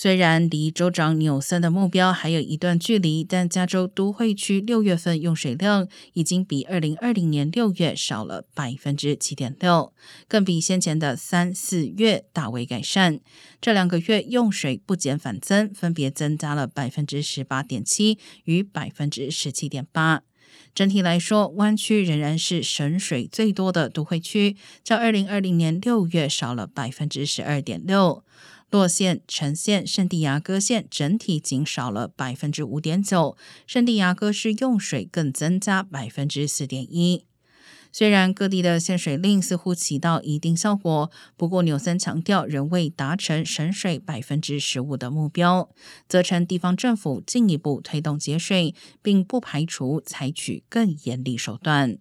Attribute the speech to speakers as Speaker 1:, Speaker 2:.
Speaker 1: 虽然离州长纽森的目标还有一段距离，但加州都会区六月份用水量已经比二零二零年六月少了百分之七点六，更比先前的三四月大为改善。这两个月用水不减反增，分别增加了百分之十八点七与百分之十七点八。整体来说，湾区仍然是省水最多的都会区，较二零二零年六月少了百分之十二点六。洛县、城县、圣地亚哥县整体仅少了百分之五点九，圣地亚哥市用水更增加百分之四点一。虽然各地的限水令似乎起到一定效果，不过纽森强调仍未达成省水百分之十五的目标，责成地方政府进一步推动节水，并不排除采取更严厉手段。